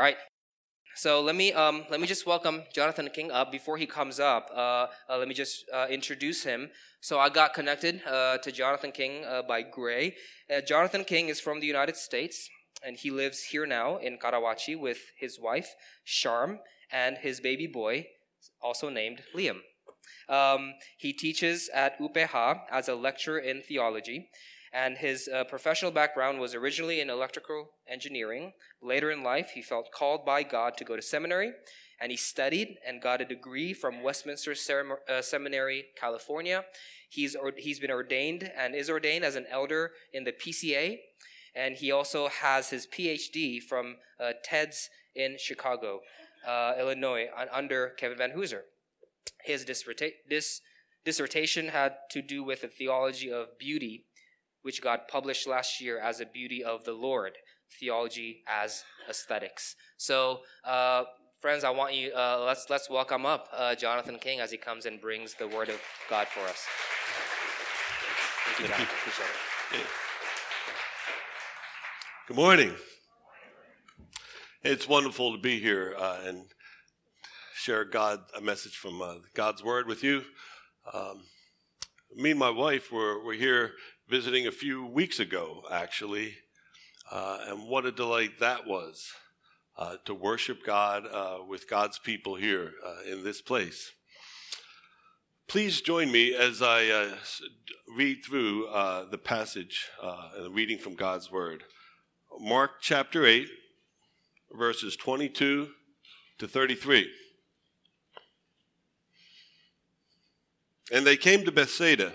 All right. So let me um, let me just welcome Jonathan King up. Before he comes up, uh, uh, let me just uh, introduce him. So I got connected uh, to Jonathan King uh, by Gray. Uh, Jonathan King is from the United States, and he lives here now in Karawaci with his wife Sharm and his baby boy, also named Liam. Um, he teaches at UPH as a lecturer in theology and his uh, professional background was originally in electrical engineering. Later in life, he felt called by God to go to seminary, and he studied and got a degree from Westminster uh, Seminary, California. He's, or, he's been ordained and is ordained as an elder in the PCA, and he also has his PhD from uh, TEDS in Chicago, uh, Illinois, under Kevin Vanhoozer. His dissertation had to do with the theology of beauty which got published last year as a beauty of the Lord, theology as aesthetics. So, uh, friends, I want you uh, let's let's welcome up uh, Jonathan King as he comes and brings the word of God for us. Thank you, Jonathan. Appreciate it. Good morning. It's wonderful to be here uh, and share God a message from uh, God's word with you. Um, me and my wife were, were here visiting a few weeks ago, actually, uh, and what a delight that was uh, to worship God uh, with God's people here uh, in this place. Please join me as I uh, read through uh, the passage and the reading from God's Word. Mark chapter 8, verses 22 to 33. And they came to Bethsaida.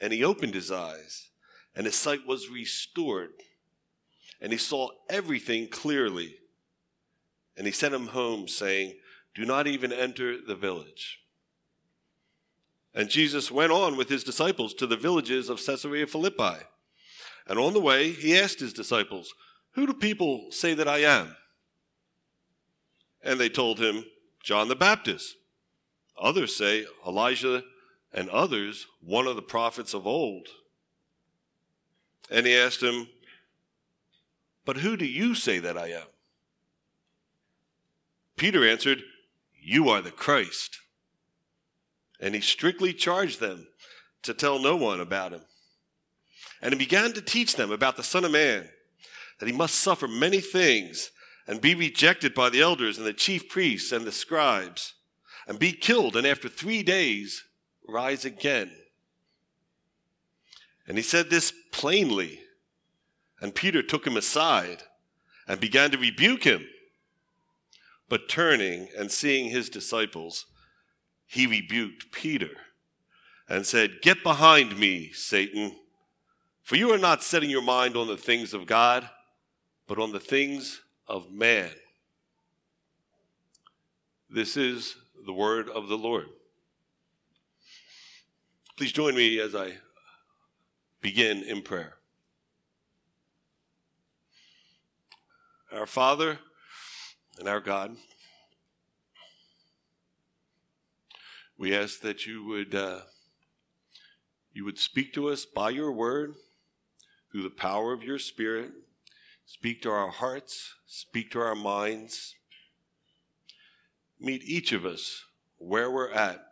and he opened his eyes, and his sight was restored, and he saw everything clearly. And he sent him home, saying, Do not even enter the village. And Jesus went on with his disciples to the villages of Caesarea Philippi. And on the way, he asked his disciples, Who do people say that I am? And they told him, John the Baptist. Others say, Elijah and others one of the prophets of old. And he asked him, But who do you say that I am? Peter answered, You are the Christ. And he strictly charged them to tell no one about him. And he began to teach them about the Son of Man, that he must suffer many things and be rejected by the elders and the chief priests and the scribes, and be killed, and after three days rise again. And he said this plainly. And Peter took him aside and began to rebuke him. But turning and seeing his disciples, he rebuked Peter and said, Get behind me, Satan, for you are not setting your mind on the things of God, but on the things of man. This is the word of the Lord. Please join me as I begin in prayer. Our Father and our God, we ask that you would uh, you would speak to us by your word through the power of your Spirit. Speak to our hearts, speak to our minds. Meet each of us where we're at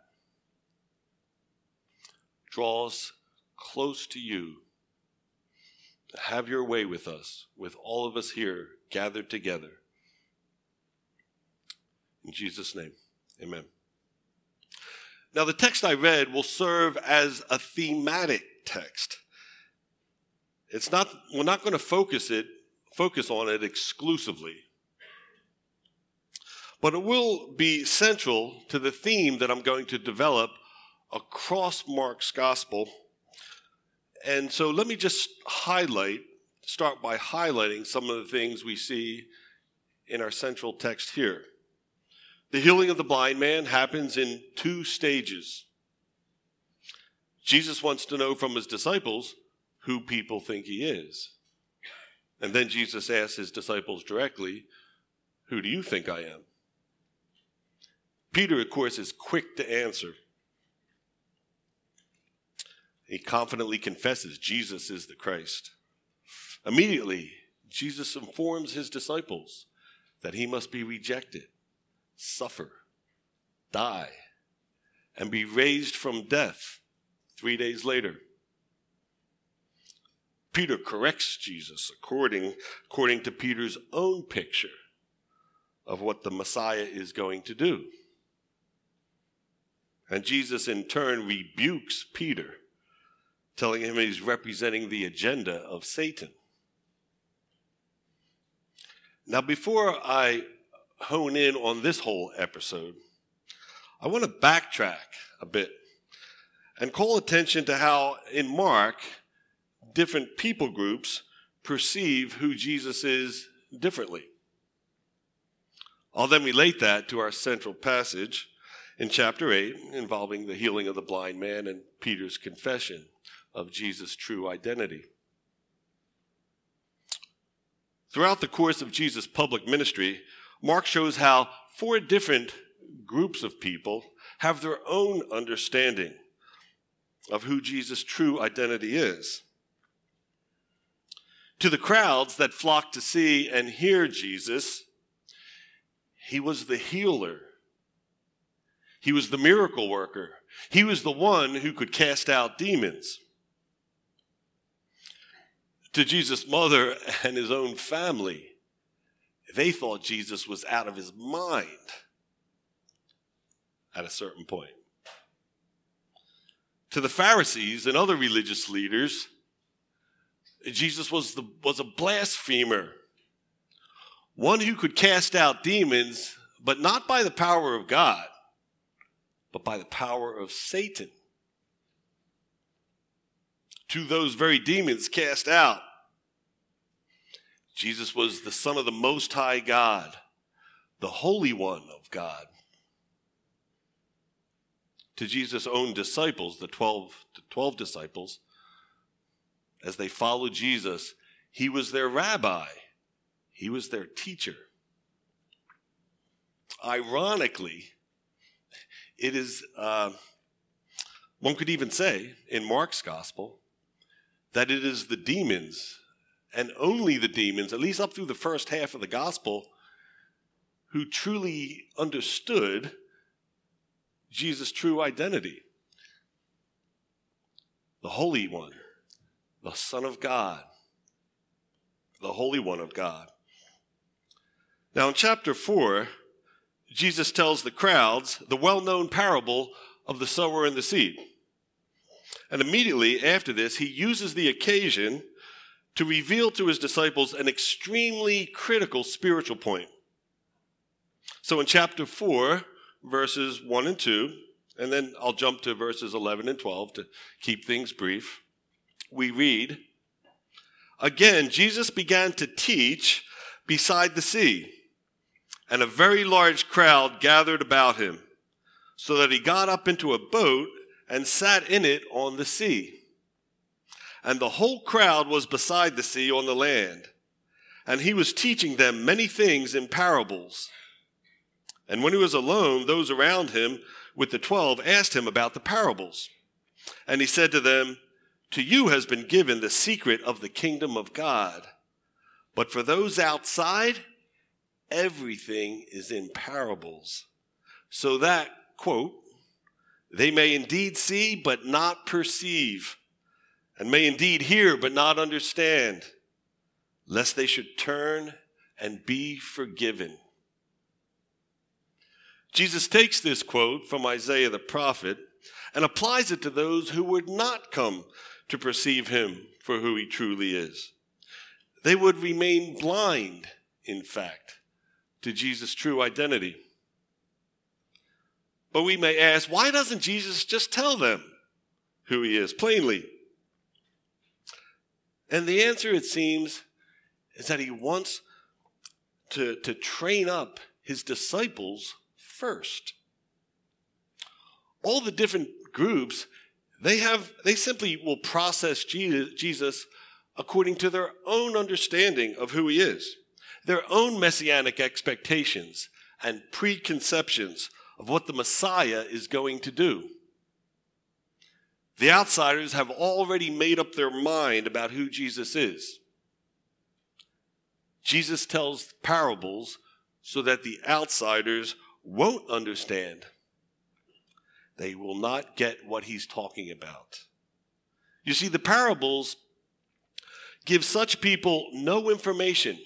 draws close to you. to Have your way with us, with all of us here gathered together. In Jesus' name, amen. Now, the text I read will serve as a thematic text. It's not, we're not going to focus it, focus on it exclusively. But it will be central to the theme that I'm going to develop across Mark's gospel. And so let me just highlight, start by highlighting some of the things we see in our central text here. The healing of the blind man happens in two stages. Jesus wants to know from his disciples who people think he is. And then Jesus asks his disciples directly, Who do you think I am? Peter, of course, is quick to answer. He confidently confesses Jesus is the Christ. Immediately, Jesus informs his disciples that he must be rejected, suffer, die, and be raised from death three days later. Peter corrects Jesus according, according to Peter's own picture of what the Messiah is going to do. And Jesus, in turn, rebukes Peter, telling him he's representing the agenda of Satan. Now, before I hone in on this whole episode, I want to backtrack a bit and call attention to how in Mark, different people groups perceive who Jesus is differently. I'll then relate that to our central passage in chapter 8 involving the healing of the blind man and Peter's confession of Jesus' true identity. Throughout the course of Jesus' public ministry, Mark shows how four different groups of people have their own understanding of who Jesus' true identity is. To the crowds that flocked to see and hear Jesus, he was the healer. He was the miracle worker. He was the one who could cast out demons to Jesus' mother and his own family, they thought Jesus was out of his mind at a certain point. To the Pharisees and other religious leaders, Jesus was, the, was a blasphemer, one who could cast out demons, but not by the power of God, but by the power of Satan to those very demons cast out. Jesus was the Son of the Most High God, the Holy One of God. To Jesus' own disciples, the 12, the 12 disciples, as they followed Jesus, he was their rabbi, he was their teacher. Ironically, it is, uh, one could even say in Mark's gospel, that it is the demons and only the demons, at least up through the first half of the gospel, who truly understood Jesus' true identity. The Holy One, the Son of God, the Holy One of God. Now, in chapter 4, Jesus tells the crowds the well known parable of the sower and the seed. And immediately after this, he uses the occasion to reveal to his disciples an extremely critical spiritual point. So in chapter 4, verses 1 and 2, and then I'll jump to verses 11 and 12 to keep things brief, we read Again, Jesus began to teach beside the sea, and a very large crowd gathered about him, so that he got up into a boat and sat in it on the sea. And the whole crowd was beside the sea on the land. And he was teaching them many things in parables. And when he was alone, those around him with the twelve asked him about the parables. And he said to them, To you has been given the secret of the kingdom of God. But for those outside, everything is in parables. So that, quote, they may indeed see, but not perceive, and may indeed hear, but not understand, lest they should turn and be forgiven. Jesus takes this quote from Isaiah the prophet and applies it to those who would not come to perceive him for who he truly is. They would remain blind, in fact, to Jesus' true identity. But we may ask, why doesn't Jesus just tell them who he is plainly? And the answer, it seems, is that he wants to, to train up his disciples first. All the different groups, they have they simply will process Jesus according to their own understanding of who he is, their own messianic expectations and preconceptions of what the Messiah is going to do. The outsiders have already made up their mind about who Jesus is. Jesus tells parables so that the outsiders won't understand. They will not get what he's talking about. You see, the parables give such people no information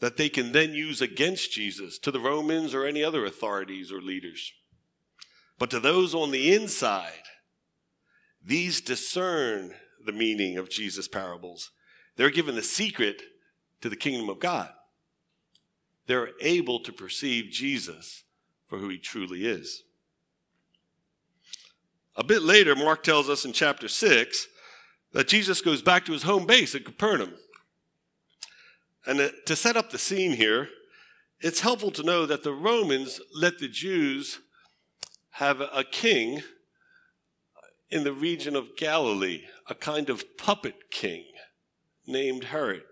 that they can then use against Jesus to the Romans or any other authorities or leaders. But to those on the inside, these discern the meaning of Jesus' parables. They're given the secret to the kingdom of God. They're able to perceive Jesus for who he truly is. A bit later, Mark tells us in chapter 6 that Jesus goes back to his home base at Capernaum. And to set up the scene here, it's helpful to know that the Romans let the Jews have a king in the region of Galilee, a kind of puppet king named Herod.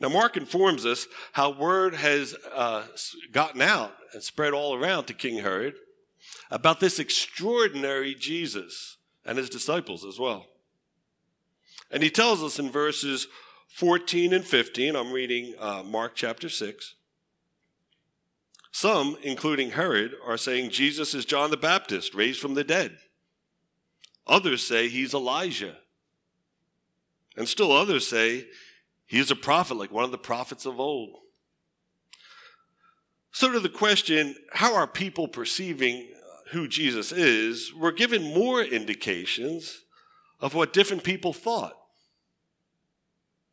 Now, Mark informs us how word has uh, gotten out and spread all around to King Herod about this extraordinary Jesus and his disciples as well. And he tells us in verses 14 and 15, I'm reading uh, Mark chapter 6. Some, including Herod, are saying Jesus is John the Baptist, raised from the dead. Others say he's Elijah. And still others say he is a prophet, like one of the prophets of old. So, to the question, how are people perceiving who Jesus is, we're given more indications of what different people thought.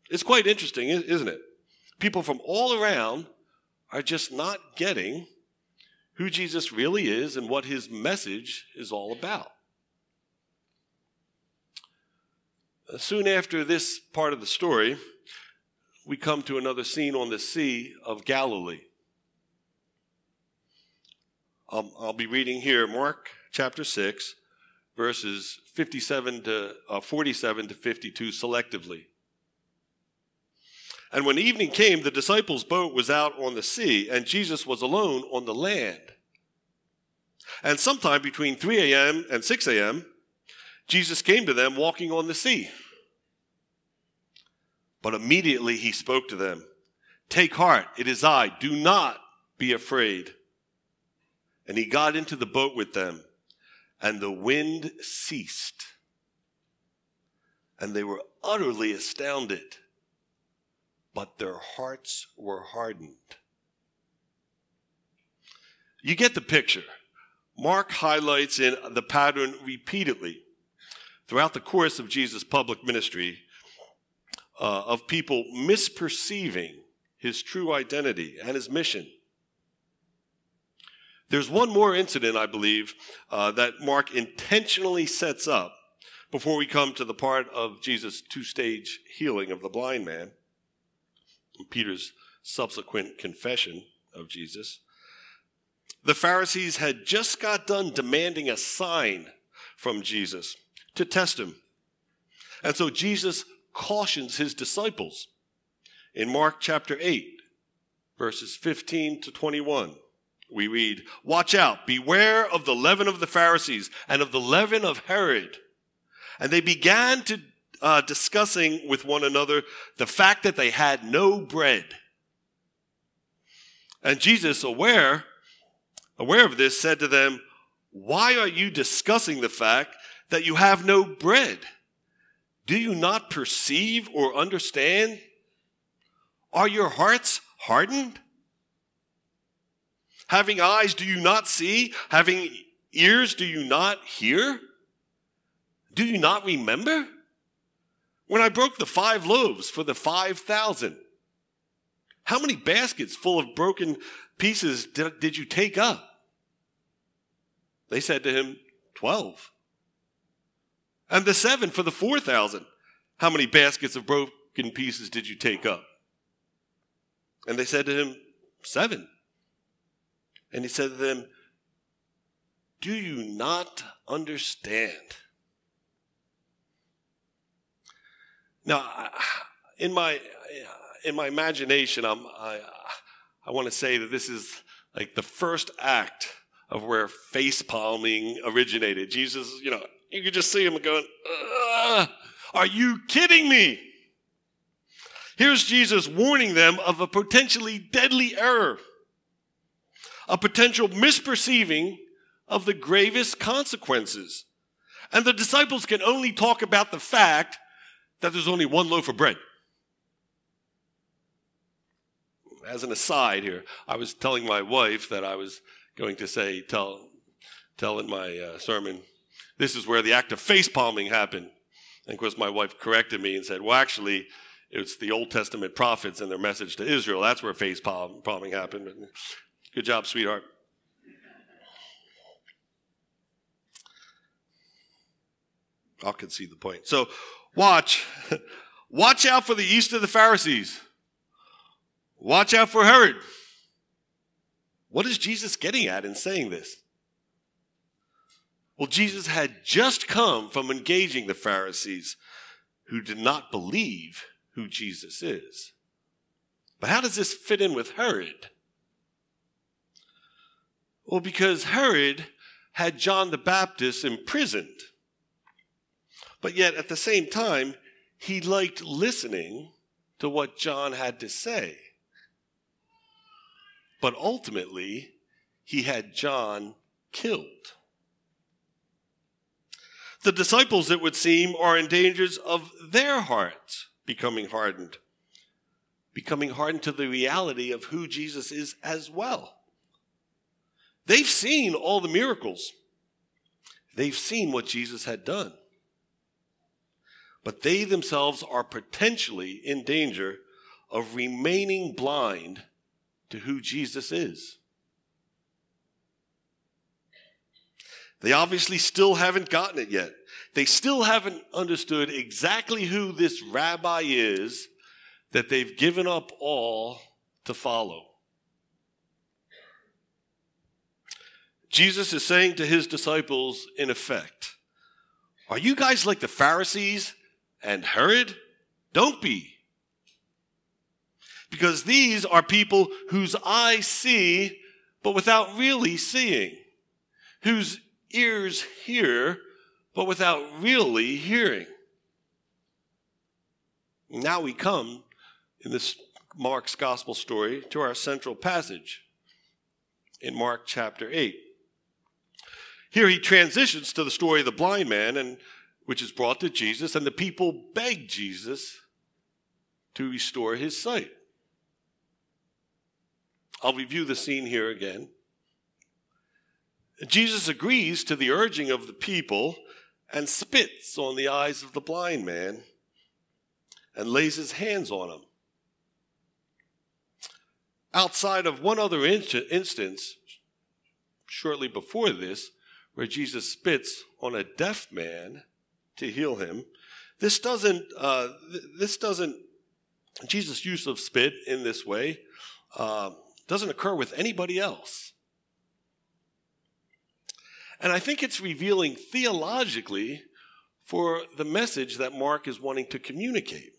It's quite interesting, isn't it? People from all around are just not getting who Jesus really is and what his message is all about. Soon after this part of the story, we come to another scene on the Sea of Galilee. I'll, I'll be reading here Mark chapter 6, verses 57 to uh, 47 to 52 selectively. And when evening came, the disciples' boat was out on the sea, and Jesus was alone on the land. And sometime between 3 a.m. and 6 a.m., Jesus came to them walking on the sea. But immediately he spoke to them Take heart, it is I, do not be afraid. And he got into the boat with them, and the wind ceased. And they were utterly astounded, but their hearts were hardened. You get the picture. Mark highlights in the pattern repeatedly throughout the course of Jesus' public ministry uh, of people misperceiving his true identity and his mission. There's one more incident, I believe, uh, that Mark intentionally sets up before we come to the part of Jesus' two stage healing of the blind man, Peter's subsequent confession of Jesus. The Pharisees had just got done demanding a sign from Jesus to test him. And so Jesus cautions his disciples in Mark chapter 8, verses 15 to 21. We read, Watch out, beware of the leaven of the Pharisees and of the leaven of Herod. And they began to uh, discussing with one another the fact that they had no bread. And Jesus, aware, aware of this, said to them, Why are you discussing the fact that you have no bread? Do you not perceive or understand? Are your hearts hardened? Having eyes, do you not see? Having ears, do you not hear? Do you not remember? When I broke the five loaves for the 5,000, how many baskets full of broken pieces did, did you take up? They said to him, 12. And the seven for the 4,000. How many baskets of broken pieces did you take up? And they said to him, Seven. And he said to them, Do you not understand? Now, in my in my imagination, I'm, I I want to say that this is like the first act of where face palming originated. Jesus, you know, you could just see him going, "Are you kidding me?" Here's Jesus warning them of a potentially deadly error, a potential misperceiving of the gravest consequences. And the disciples can only talk about the fact that there's only one loaf of bread. As an aside here, I was telling my wife that I was going to say, tell, tell in my uh, sermon, this is where the act of face palming happened. And of course, my wife corrected me and said, well, actually, it's the Old Testament prophets and their message to Israel. That's where face palming happened. Good job, sweetheart. I can see the point. So, watch. Watch out for the yeast of the Pharisees. Watch out for Herod. What is Jesus getting at in saying this? Well, Jesus had just come from engaging the Pharisees who did not believe who Jesus is. But how does this fit in with Herod? Well, because Herod had John the Baptist imprisoned. But yet, at the same time, he liked listening to what John had to say. But ultimately, he had John killed. The disciples, it would seem, are in dangers of their hearts becoming hardened, becoming hardened to the reality of who Jesus is as well. They've seen all the miracles, they've seen what Jesus had done. But they themselves are potentially in danger of remaining blind to who Jesus is. They obviously still haven't gotten it yet. They still haven't understood exactly who this rabbi is that they've given up all to follow. Jesus is saying to his disciples, in effect, Are you guys like the Pharisees and Herod? Don't be. Because these are people whose eyes see, but without really seeing, whose ears hear, but without really hearing. Now we come in this Mark's gospel story to our central passage in Mark chapter 8. Here he transitions to the story of the blind man and which is brought to Jesus and the people beg Jesus to restore his sight. I'll review the scene here again. Jesus agrees to the urging of the people and spits on the eyes of the blind man and lays his hands on him. Outside of one other instance, shortly before this, where Jesus spits on a deaf man to heal him, this doesn't, uh, this doesn't, Jesus' use of spit in this way uh, doesn't occur with anybody else. And I think it's revealing theologically for the message that Mark is wanting to communicate.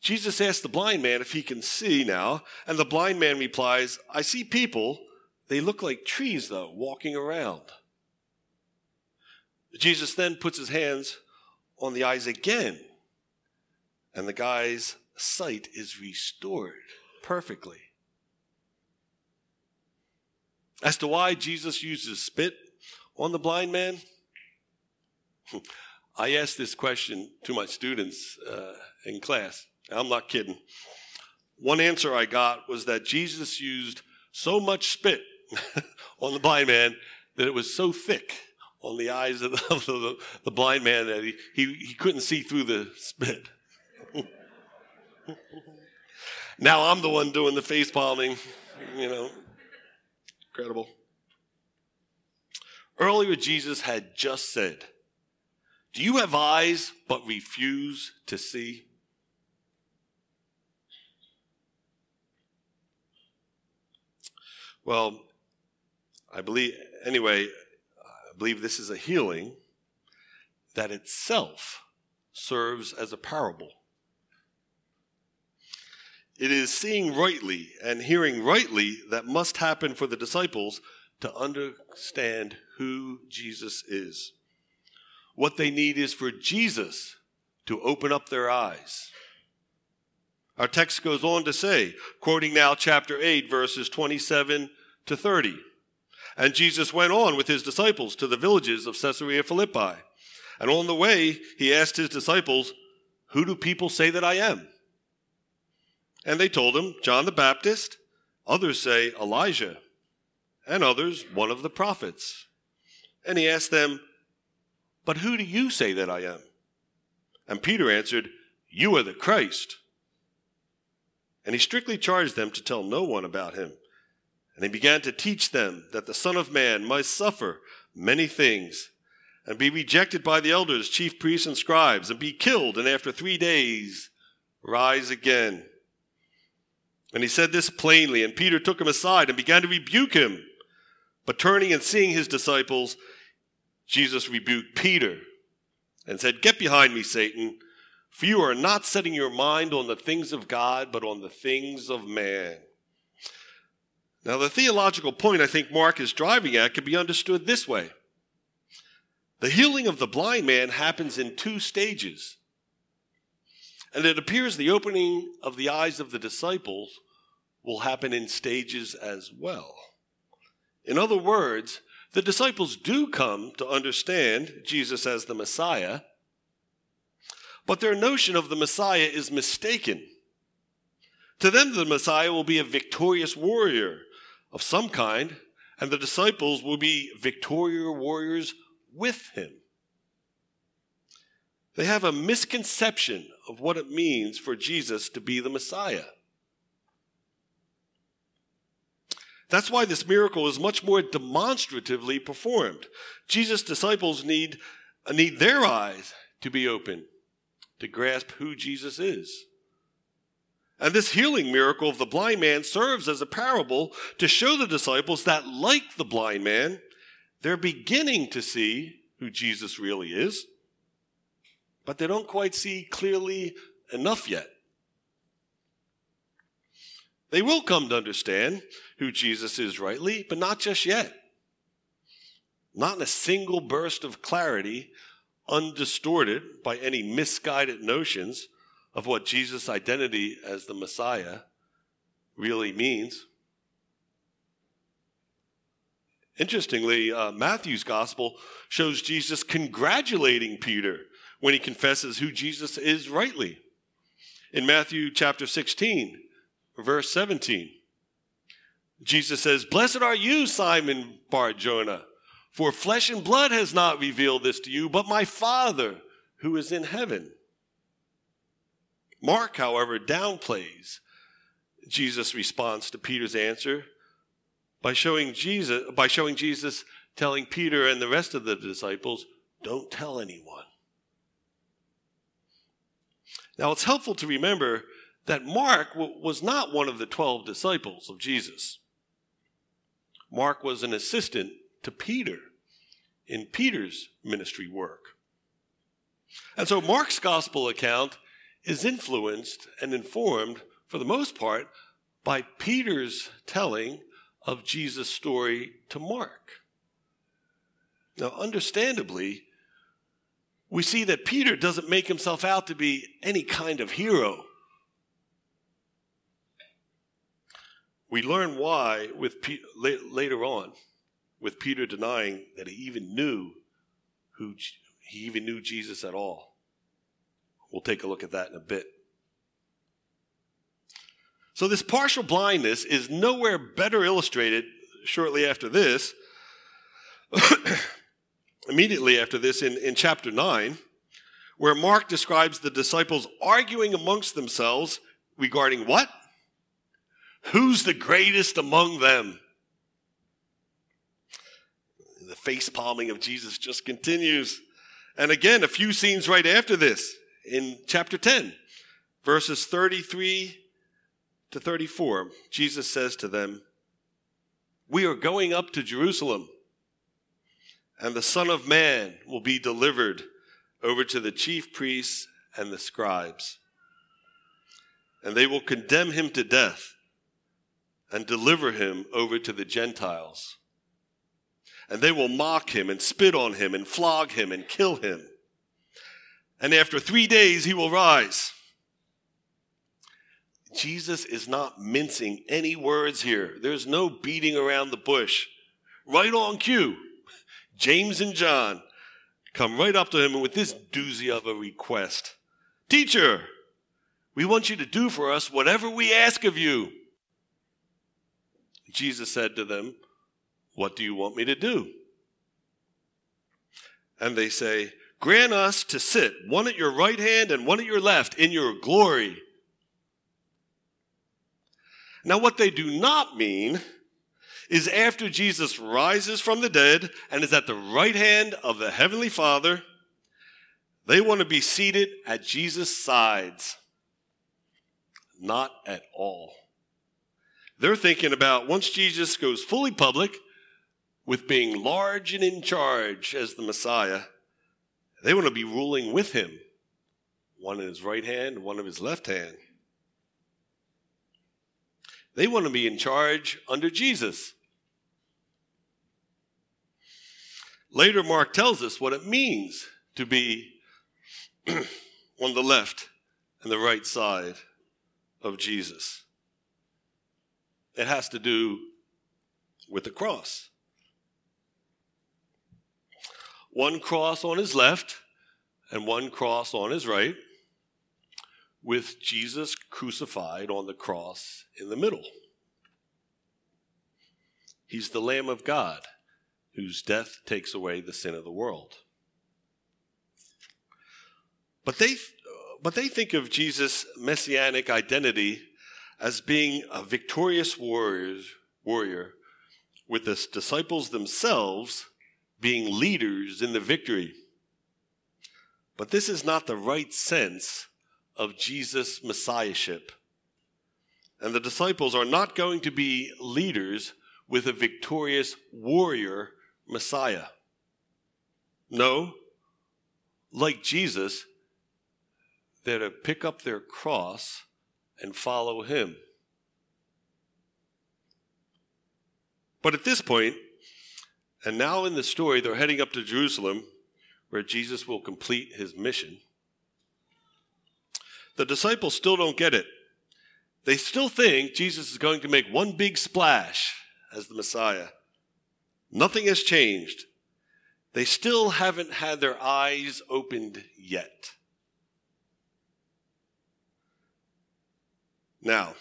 Jesus asks the blind man if he can see now, and the blind man replies, I see people. They look like trees, though, walking around. Jesus then puts his hands on the eyes again, and the guy's sight is restored perfectly. As to why Jesus uses spit on the blind man, I asked this question to my students uh, in class. I'm not kidding. One answer I got was that Jesus used so much spit on the blind man that it was so thick on the eyes of the, of the, the blind man that he, he, he couldn't see through the spit. now I'm the one doing the face palming, you know. Incredible. Earlier, Jesus had just said, Do you have eyes but refuse to see? Well, I believe, anyway, believe this is a healing that itself serves as a parable. It is seeing rightly and hearing rightly that must happen for the disciples to understand who Jesus is. What they need is for Jesus to open up their eyes. Our text goes on to say, quoting now chapter 8, verses 27 to 30. And Jesus went on with his disciples to the villages of Caesarea Philippi. And on the way, he asked his disciples, Who do people say that I am? And they told him, John the Baptist. Others say, Elijah. And others, one of the prophets. And he asked them, But who do you say that I am? And Peter answered, You are the Christ. And he strictly charged them to tell no one about him. And he began to teach them that the Son of Man must suffer many things and be rejected by the elders, chief priests, and scribes, and be killed, and after three days rise again. And he said this plainly, and Peter took him aside and began to rebuke him. But turning and seeing his disciples, Jesus rebuked Peter and said, Get behind me, Satan, for you are not setting your mind on the things of God, but on the things of man. Now, the theological point I think Mark is driving at can be understood this way the healing of the blind man happens in two stages. And it appears the opening of the eyes of the disciples will happen in stages as well. In other words, the disciples do come to understand Jesus as the Messiah, but their notion of the Messiah is mistaken. To them, the Messiah will be a victorious warrior of some kind, and the disciples will be victorious warriors with him. They have a misconception of what it means for Jesus to be the Messiah. That's why this miracle is much more demonstratively performed. Jesus' disciples need, need their eyes to be open to grasp who Jesus is. And this healing miracle of the blind man serves as a parable to show the disciples that, like the blind man, they're beginning to see who Jesus really is, but they don't quite see clearly enough yet. They will come to understand who Jesus is rightly, but not just yet. Not in a single burst of clarity, undistorted by any misguided notions of what Jesus' identity as the Messiah really means. Interestingly, uh, Matthew's gospel shows Jesus congratulating Peter when he confesses who Jesus is rightly. In Matthew chapter 16, verse 17, Jesus says, Blessed are you, Simon Bar Jonah, for flesh and blood has not revealed this to you, but my Father who is in heaven. Mark, however, downplays Jesus' response to Peter's answer by showing Jesus by showing Jesus telling Peter and the rest of the disciples, don't tell anyone. Now it's helpful to remember that Mark was not one of the 12 disciples of Jesus. Mark was an assistant to Peter in Peter's ministry work. And so Mark's gospel account is influenced and informed, for the most part, by Peter's telling of Jesus' story to Mark. Now, understandably, we see that Peter doesn't make himself out to be any kind of hero. We learn why with later on, with Peter denying that he even knew who he even knew Jesus at all. We'll take a look at that in a bit. So, this partial blindness is nowhere better illustrated shortly after this, immediately after this in, in chapter 9, where Mark describes the disciples arguing amongst themselves regarding what? Who's the greatest among them? The face palming of Jesus just continues. And again, a few scenes right after this in chapter 10, verses 33 to 34, Jesus says to them, We are going up to Jerusalem, and the Son of Man will be delivered over to the chief priests and the scribes. And they will condemn him to death and deliver him over to the Gentiles. And they will mock him and spit on him and flog him and kill him. And after three days he will rise. Jesus is not mincing any words here. There's no beating around the bush. Right on cue, James and John come right up to him with this doozy of a request Teacher, we want you to do for us whatever we ask of you. Jesus said to them, What do you want me to do? And they say, Grant us to sit, one at your right hand and one at your left, in your glory. Now, what they do not mean is after Jesus rises from the dead and is at the right hand of the Heavenly Father, they want to be seated at Jesus' sides. Not at all. They're thinking about once Jesus goes fully public with being large and in charge as the Messiah, they want to be ruling with him, one in his right hand, one of his left hand. They want to be in charge under Jesus. Later, Mark tells us what it means to be on the left and the right side of Jesus. It has to do with the cross. One cross on his left and one cross on his right, with Jesus crucified on the cross in the middle. He's the Lamb of God whose death takes away the sin of the world. But they, but they think of Jesus' messianic identity as being a victorious warrior, warrior with the disciples themselves being leaders in the victory. But this is not the right sense of Jesus' messiahship. And the disciples are not going to be leaders with a victorious warrior messiah. No, like Jesus, they're to pick up their cross and follow him. But at this point, and now in the story, they're heading up to Jerusalem where Jesus will complete his mission. The disciples still don't get it. They still think Jesus is going to make one big splash as the Messiah. Nothing has changed. They still haven't had their eyes opened yet. Now,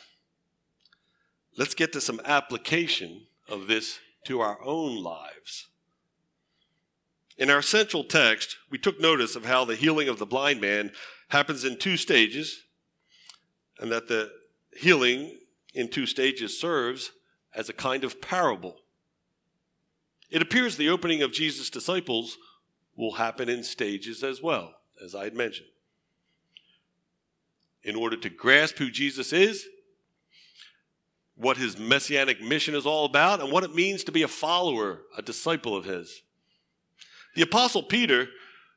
let's get to some application of this to our own lives. In our central text, we took notice of how the healing of the blind man happens in two stages, and that the healing in two stages serves as a kind of parable. It appears the opening of Jesus' disciples will happen in stages as well, as I had mentioned in order to grasp who Jesus is, what his messianic mission is all about, and what it means to be a follower, a disciple of his. The Apostle Peter,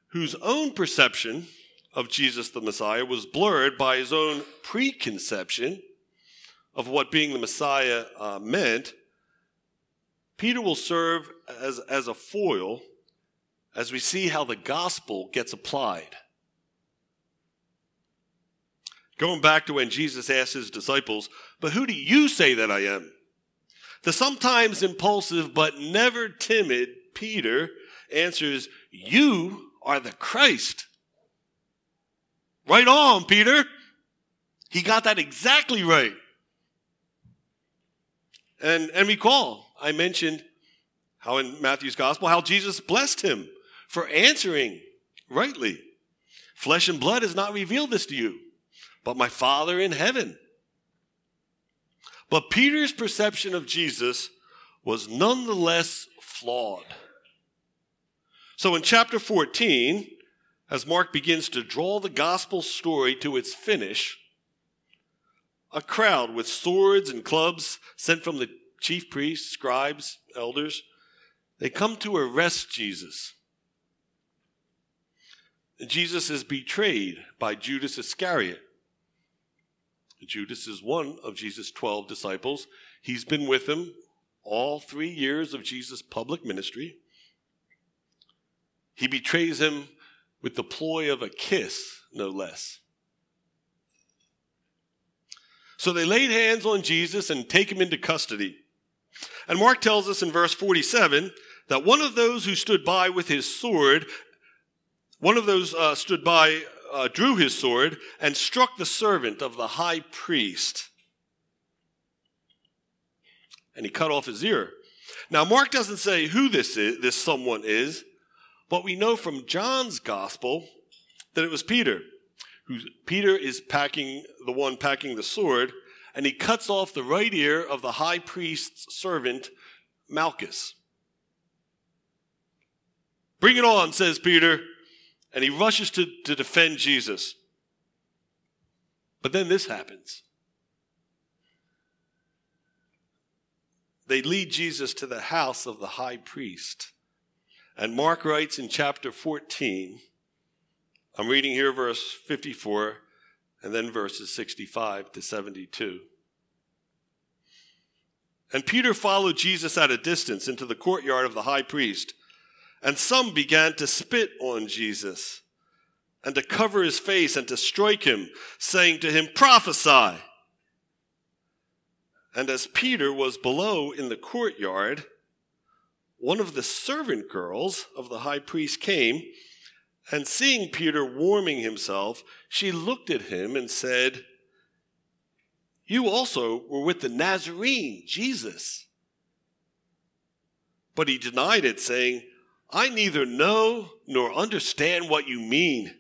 whose own perception of Jesus the Messiah was blurred by his own preconception of what being the Messiah uh, meant, Peter will serve as, as a foil as we see how the gospel gets applied. Going back to when Jesus asked his disciples, But who do you say that I am? The sometimes impulsive but never timid Peter answers, You are the Christ. Right on, Peter. He got that exactly right. And, and recall, I mentioned how in Matthew's gospel, how Jesus blessed him for answering rightly. Flesh and blood has not revealed this to you but my Father in heaven. But Peter's perception of Jesus was nonetheless flawed. So in chapter 14, as Mark begins to draw the gospel story to its finish, a crowd with swords and clubs sent from the chief priests, scribes, elders, they come to arrest Jesus. Jesus is betrayed by Judas Iscariot. Judas is one of Jesus' 12 disciples. He's been with him all three years of Jesus' public ministry. He betrays him with the ploy of a kiss, no less. So they laid hands on Jesus and take him into custody. And Mark tells us in verse 47 that one of those who stood by with his sword, one of those uh, stood by, uh, drew his sword and struck the servant of the high priest. And he cut off his ear. Now, Mark doesn't say who this is, this someone is, but we know from John's gospel that it was Peter. Who Peter is packing the one packing the sword, and he cuts off the right ear of the high priest's servant, Malchus. Bring it on, says Peter, and he rushes to, to defend Jesus. But then this happens. They lead Jesus to the house of the high priest. And Mark writes in chapter 14, I'm reading here verse 54 and then verses 65 to 72. And Peter followed Jesus at a distance into the courtyard of the high priest, and some began to spit on Jesus and to cover his face and to strike him, saying to him, Prophesy. And as Peter was below in the courtyard, one of the servant girls of the high priest came, and seeing Peter warming himself, she looked at him and said, You also were with the Nazarene, Jesus. But he denied it, saying, I neither know nor understand what you mean.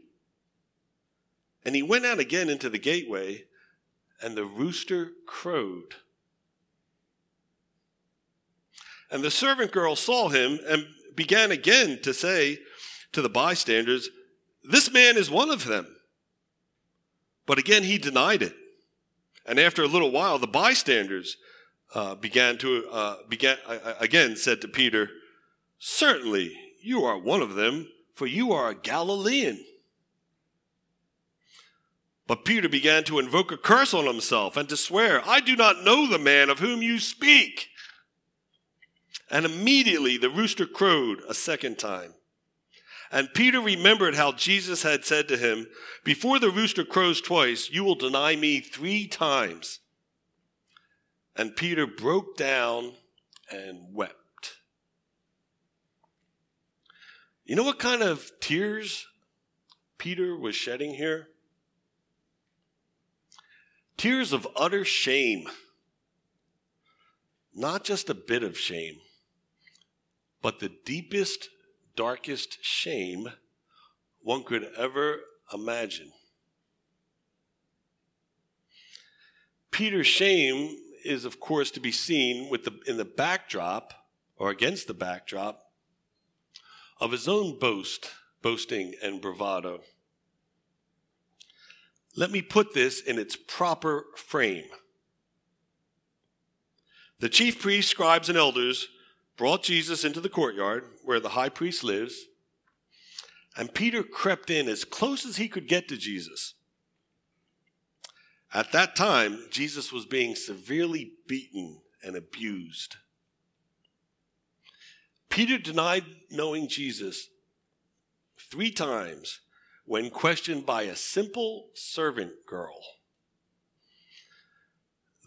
And he went out again into the gateway, and the rooster crowed. And the servant girl saw him and began again to say to the bystanders, This man is one of them. But again he denied it. And after a little while, the bystanders uh, began to, uh, began, uh, again said to Peter, Certainly you are one of them, for you are a Galilean. But Peter began to invoke a curse on himself and to swear, I do not know the man of whom you speak. And immediately the rooster crowed a second time. And Peter remembered how Jesus had said to him, Before the rooster crows twice, you will deny me three times. And Peter broke down and wept. You know what kind of tears Peter was shedding here? Tears of utter shame. Not just a bit of shame but the deepest, darkest shame one could ever imagine. Peter's shame is, of course, to be seen with the, in the backdrop or against the backdrop of his own boast, boasting, and bravado. Let me put this in its proper frame. The chief priests, scribes, and elders brought Jesus into the courtyard where the high priest lives, and Peter crept in as close as he could get to Jesus. At that time, Jesus was being severely beaten and abused. Peter denied knowing Jesus three times when questioned by a simple servant girl.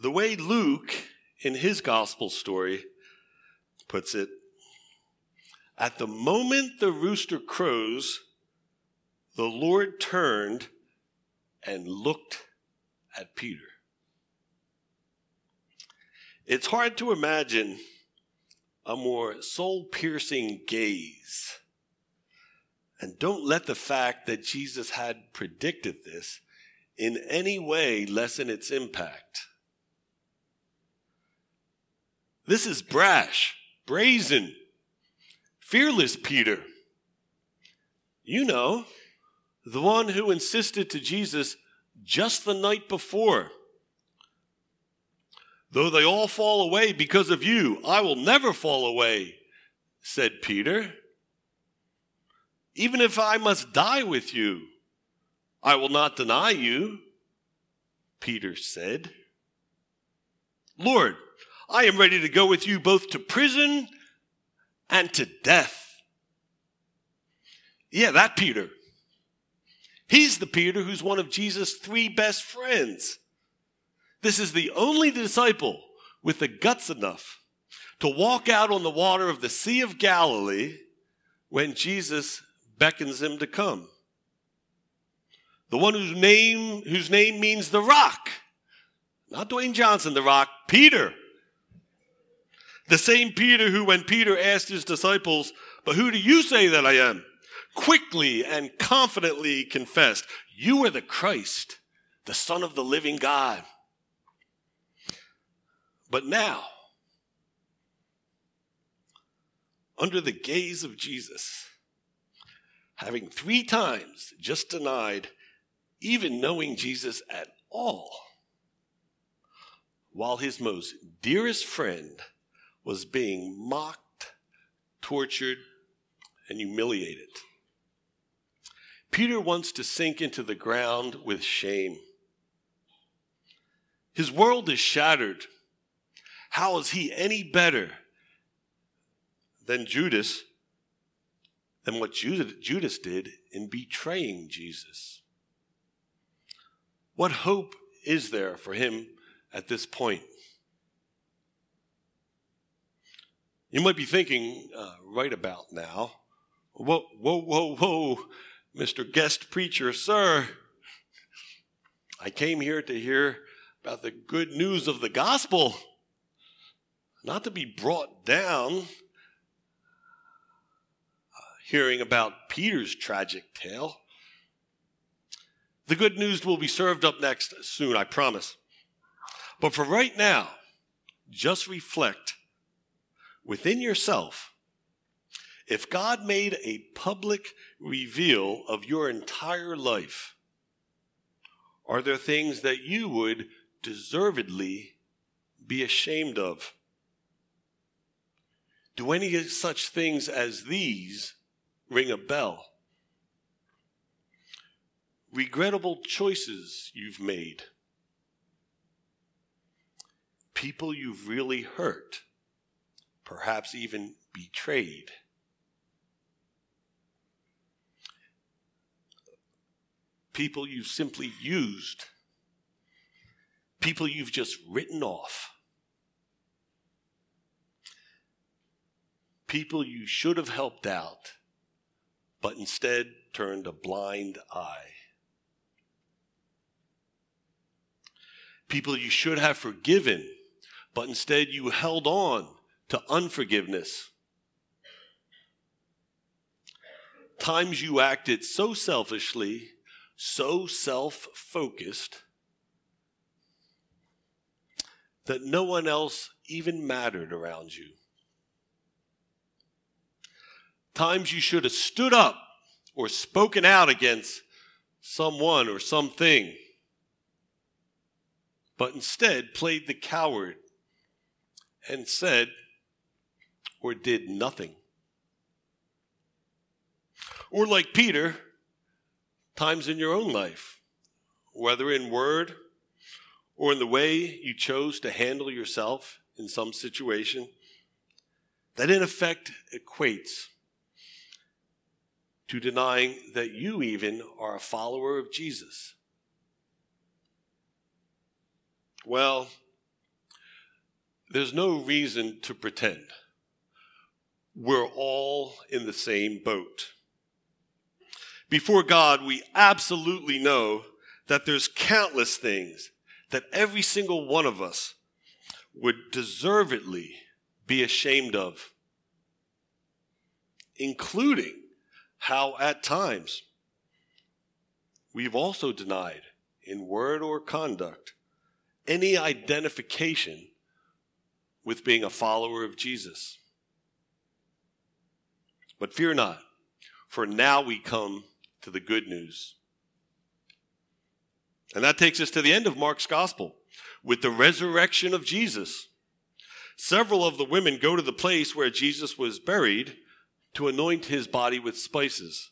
The way Luke, in his gospel story, puts it At the moment the rooster crows, the Lord turned and looked at Peter. It's hard to imagine a more soul piercing gaze. And don't let the fact that Jesus had predicted this in any way lessen its impact. This is brash brazen, fearless Peter. You know, the one who insisted to Jesus just the night before. Though they all fall away because of you, I will never fall away, said Peter. Even if I must die with you, I will not deny you, Peter said. Lord, I am ready to go with you both to prison and to death. Yeah, that Peter. He's the Peter who's one of Jesus' three best friends. This is the only disciple with the guts enough to walk out on the water of the Sea of Galilee when Jesus beckons him to come. The one whose name, whose name means the rock. Not Dwayne Johnson, the rock, Peter. The same Peter who, when Peter asked his disciples, But who do you say that I am? quickly and confidently confessed, You are the Christ, the Son of the living God. But now, under the gaze of Jesus, having three times just denied even knowing Jesus at all, while his most dearest friend was being mocked, tortured, and humiliated. Peter wants to sink into the ground with shame. His world is shattered. How is he any better than Judas, than what Judas did in betraying Jesus? What hope is there for him at this point? You might be thinking uh, right about now, whoa, whoa, whoa, whoa, Mr. Guest Preacher, sir. I came here to hear about the good news of the gospel, not to be brought down uh, hearing about Peter's tragic tale. The good news will be served up next soon, I promise. But for right now, just reflect within yourself, if God made a public reveal of your entire life, are there things that you would deservedly be ashamed of? Do any such things as these ring a bell? Regrettable choices you've made, people you've really hurt perhaps even betrayed. People you've simply used, people you've just written off, people you should have helped out, but instead turned a blind eye. People you should have forgiven, but instead you held on to unforgiveness. Times you acted so selfishly, so self focused, that no one else even mattered around you. Times you should have stood up or spoken out against someone or something, but instead played the coward and said, or did nothing. Or like Peter, times in your own life, whether in word or in the way you chose to handle yourself in some situation, that in effect equates to denying that you even are a follower of Jesus. Well, there's no reason to pretend we're all in the same boat. Before God, we absolutely know that there's countless things that every single one of us would deservedly be ashamed of, including how at times we've also denied in word or conduct any identification with being a follower of Jesus. But fear not, for now we come to the good news. And that takes us to the end of Mark's gospel, with the resurrection of Jesus. Several of the women go to the place where Jesus was buried to anoint his body with spices.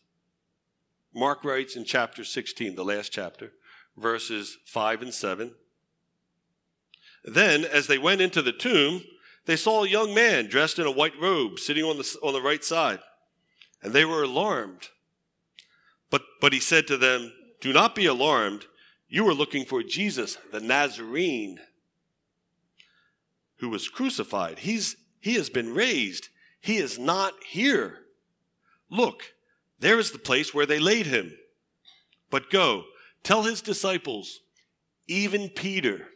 Mark writes in chapter 16, the last chapter, verses 5 and 7. Then, as they went into the tomb, they saw a young man dressed in a white robe sitting on the, on the right side, and they were alarmed. But, but he said to them, Do not be alarmed. You are looking for Jesus, the Nazarene, who was crucified. He's, he has been raised. He is not here. Look, there is the place where they laid him. But go, tell his disciples, even Peter,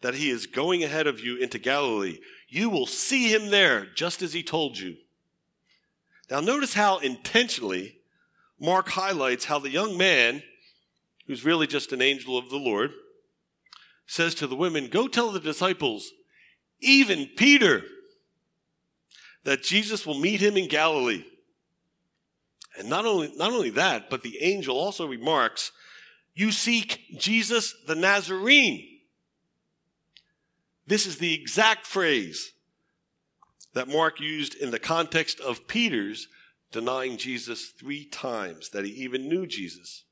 that he is going ahead of you into Galilee. You will see him there, just as he told you. Now, notice how intentionally Mark highlights how the young man, who's really just an angel of the Lord, says to the women, Go tell the disciples, even Peter, that Jesus will meet him in Galilee. And not only, not only that, but the angel also remarks, You seek Jesus the Nazarene. This is the exact phrase that Mark used in the context of Peter's denying Jesus three times, that he even knew Jesus.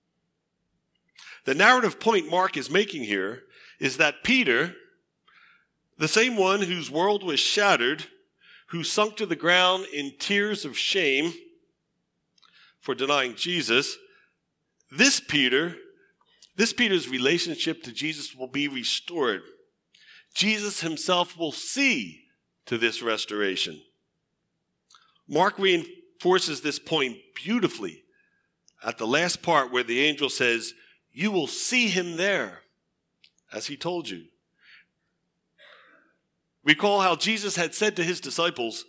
The narrative point Mark is making here is that Peter, the same one whose world was shattered, who sunk to the ground in tears of shame for denying Jesus, this Peter, this Peter's relationship to Jesus will be restored. Jesus himself will see to this restoration. Mark reinforces this point beautifully at the last part where the angel says, You will see him there, as he told you. Recall how Jesus had said to his disciples,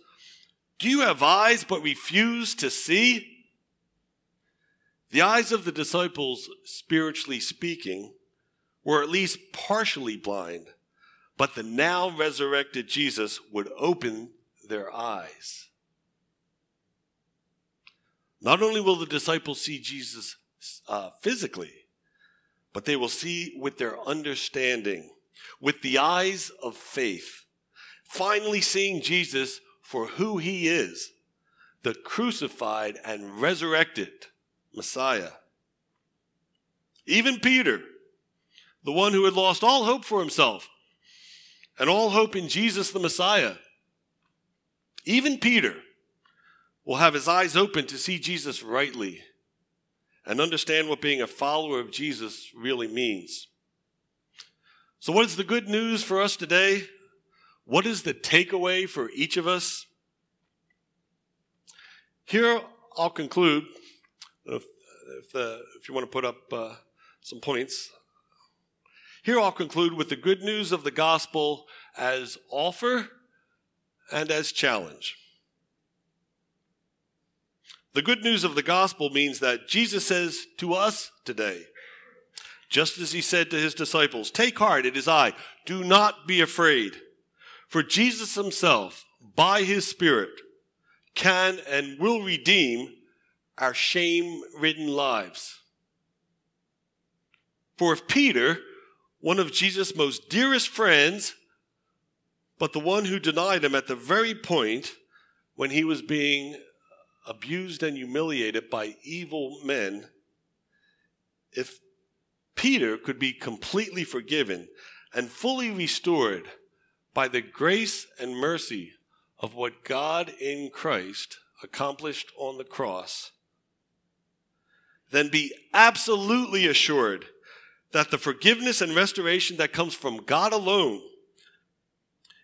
Do you have eyes but refuse to see? The eyes of the disciples, spiritually speaking, were at least partially blind but the now resurrected Jesus would open their eyes. Not only will the disciples see Jesus uh, physically, but they will see with their understanding, with the eyes of faith, finally seeing Jesus for who he is the crucified and resurrected Messiah. Even Peter, the one who had lost all hope for himself, and all hope in Jesus the Messiah. Even Peter will have his eyes open to see Jesus rightly and understand what being a follower of Jesus really means. So, what is the good news for us today? What is the takeaway for each of us? Here, I'll conclude. If, if, uh, if you want to put up uh, some points, here I'll conclude with the good news of the gospel as offer and as challenge. The good news of the gospel means that Jesus says to us today, just as he said to his disciples, Take heart, it is I. Do not be afraid. For Jesus himself, by his Spirit, can and will redeem our shame ridden lives. For if Peter, one of Jesus' most dearest friends, but the one who denied him at the very point when he was being abused and humiliated by evil men. If Peter could be completely forgiven and fully restored by the grace and mercy of what God in Christ accomplished on the cross, then be absolutely assured that the forgiveness and restoration that comes from God alone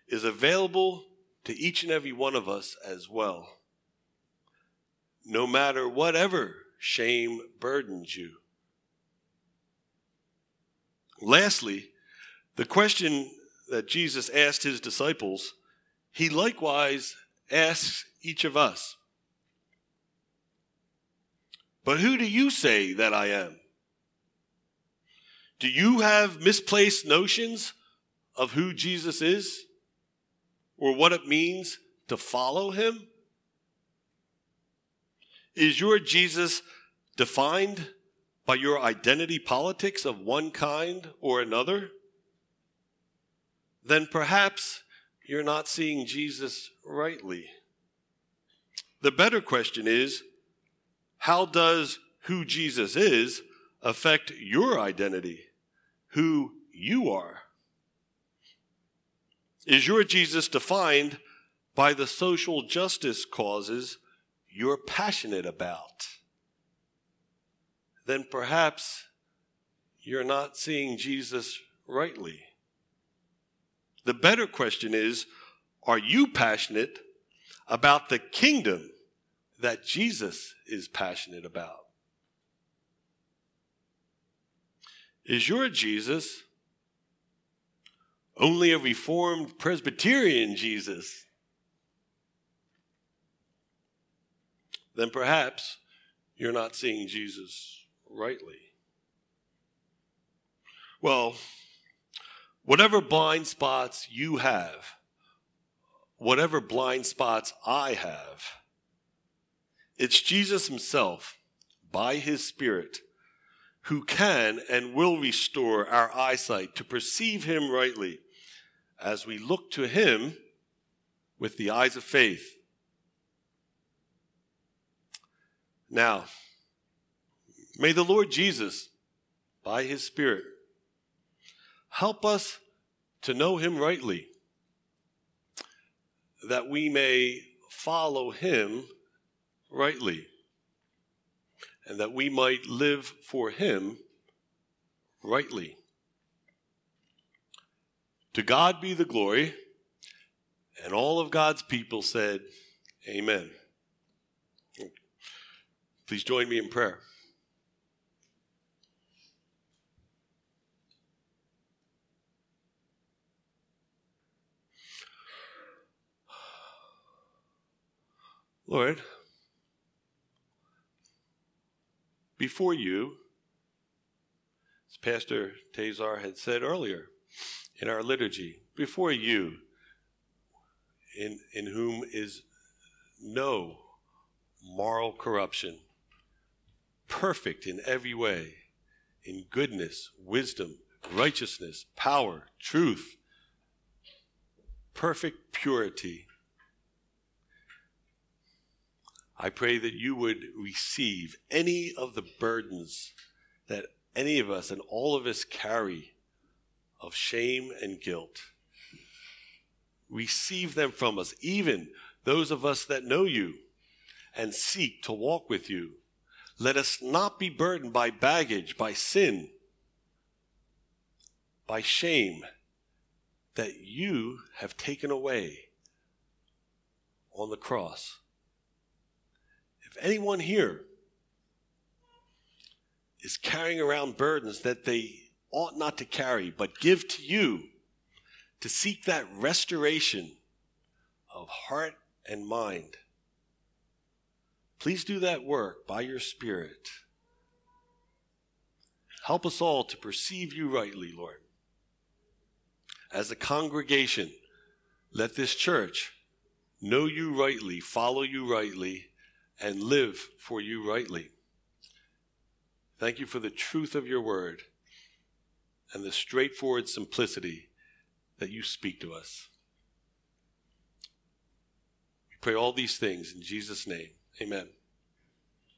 is available to each and every one of us as well. No matter whatever shame burdens you. Lastly, the question that Jesus asked his disciples, he likewise asks each of us. But who do you say that I am? Do you have misplaced notions of who Jesus is or what it means to follow him? Is your Jesus defined by your identity politics of one kind or another? Then perhaps you're not seeing Jesus rightly. The better question is how does who Jesus is affect your identity, who you are? Is your Jesus defined by the social justice causes you're passionate about? Then perhaps you're not seeing Jesus rightly. The better question is are you passionate about the kingdom that Jesus is passionate about? Is your Jesus only a Reformed Presbyterian Jesus? Then perhaps you're not seeing Jesus rightly. Well, whatever blind spots you have, whatever blind spots I have, it's Jesus Himself, by His Spirit, who can and will restore our eyesight to perceive Him rightly as we look to Him with the eyes of faith. Now, may the Lord Jesus, by His Spirit, help us to know Him rightly, that we may follow Him rightly, and that we might live for Him rightly. To God be the glory, and all of God's people said, Amen. Please join me in prayer. Lord, before you, as Pastor Tazar had said earlier in our liturgy, before you, in, in whom is no moral corruption, perfect in every way, in goodness, wisdom, righteousness, power, truth, perfect purity I pray that you would receive any of the burdens that any of us and all of us carry of shame and guilt. Receive them from us, even those of us that know you and seek to walk with you. Let us not be burdened by baggage, by sin, by shame that you have taken away on the cross. Anyone here is carrying around burdens that they ought not to carry, but give to you to seek that restoration of heart and mind, please do that work by your Spirit. Help us all to perceive you rightly, Lord. As a congregation, let this church know you rightly, follow you rightly, and live for you rightly. Thank you for the truth of your word and the straightforward simplicity that you speak to us. We pray all these things in Jesus' name. Amen.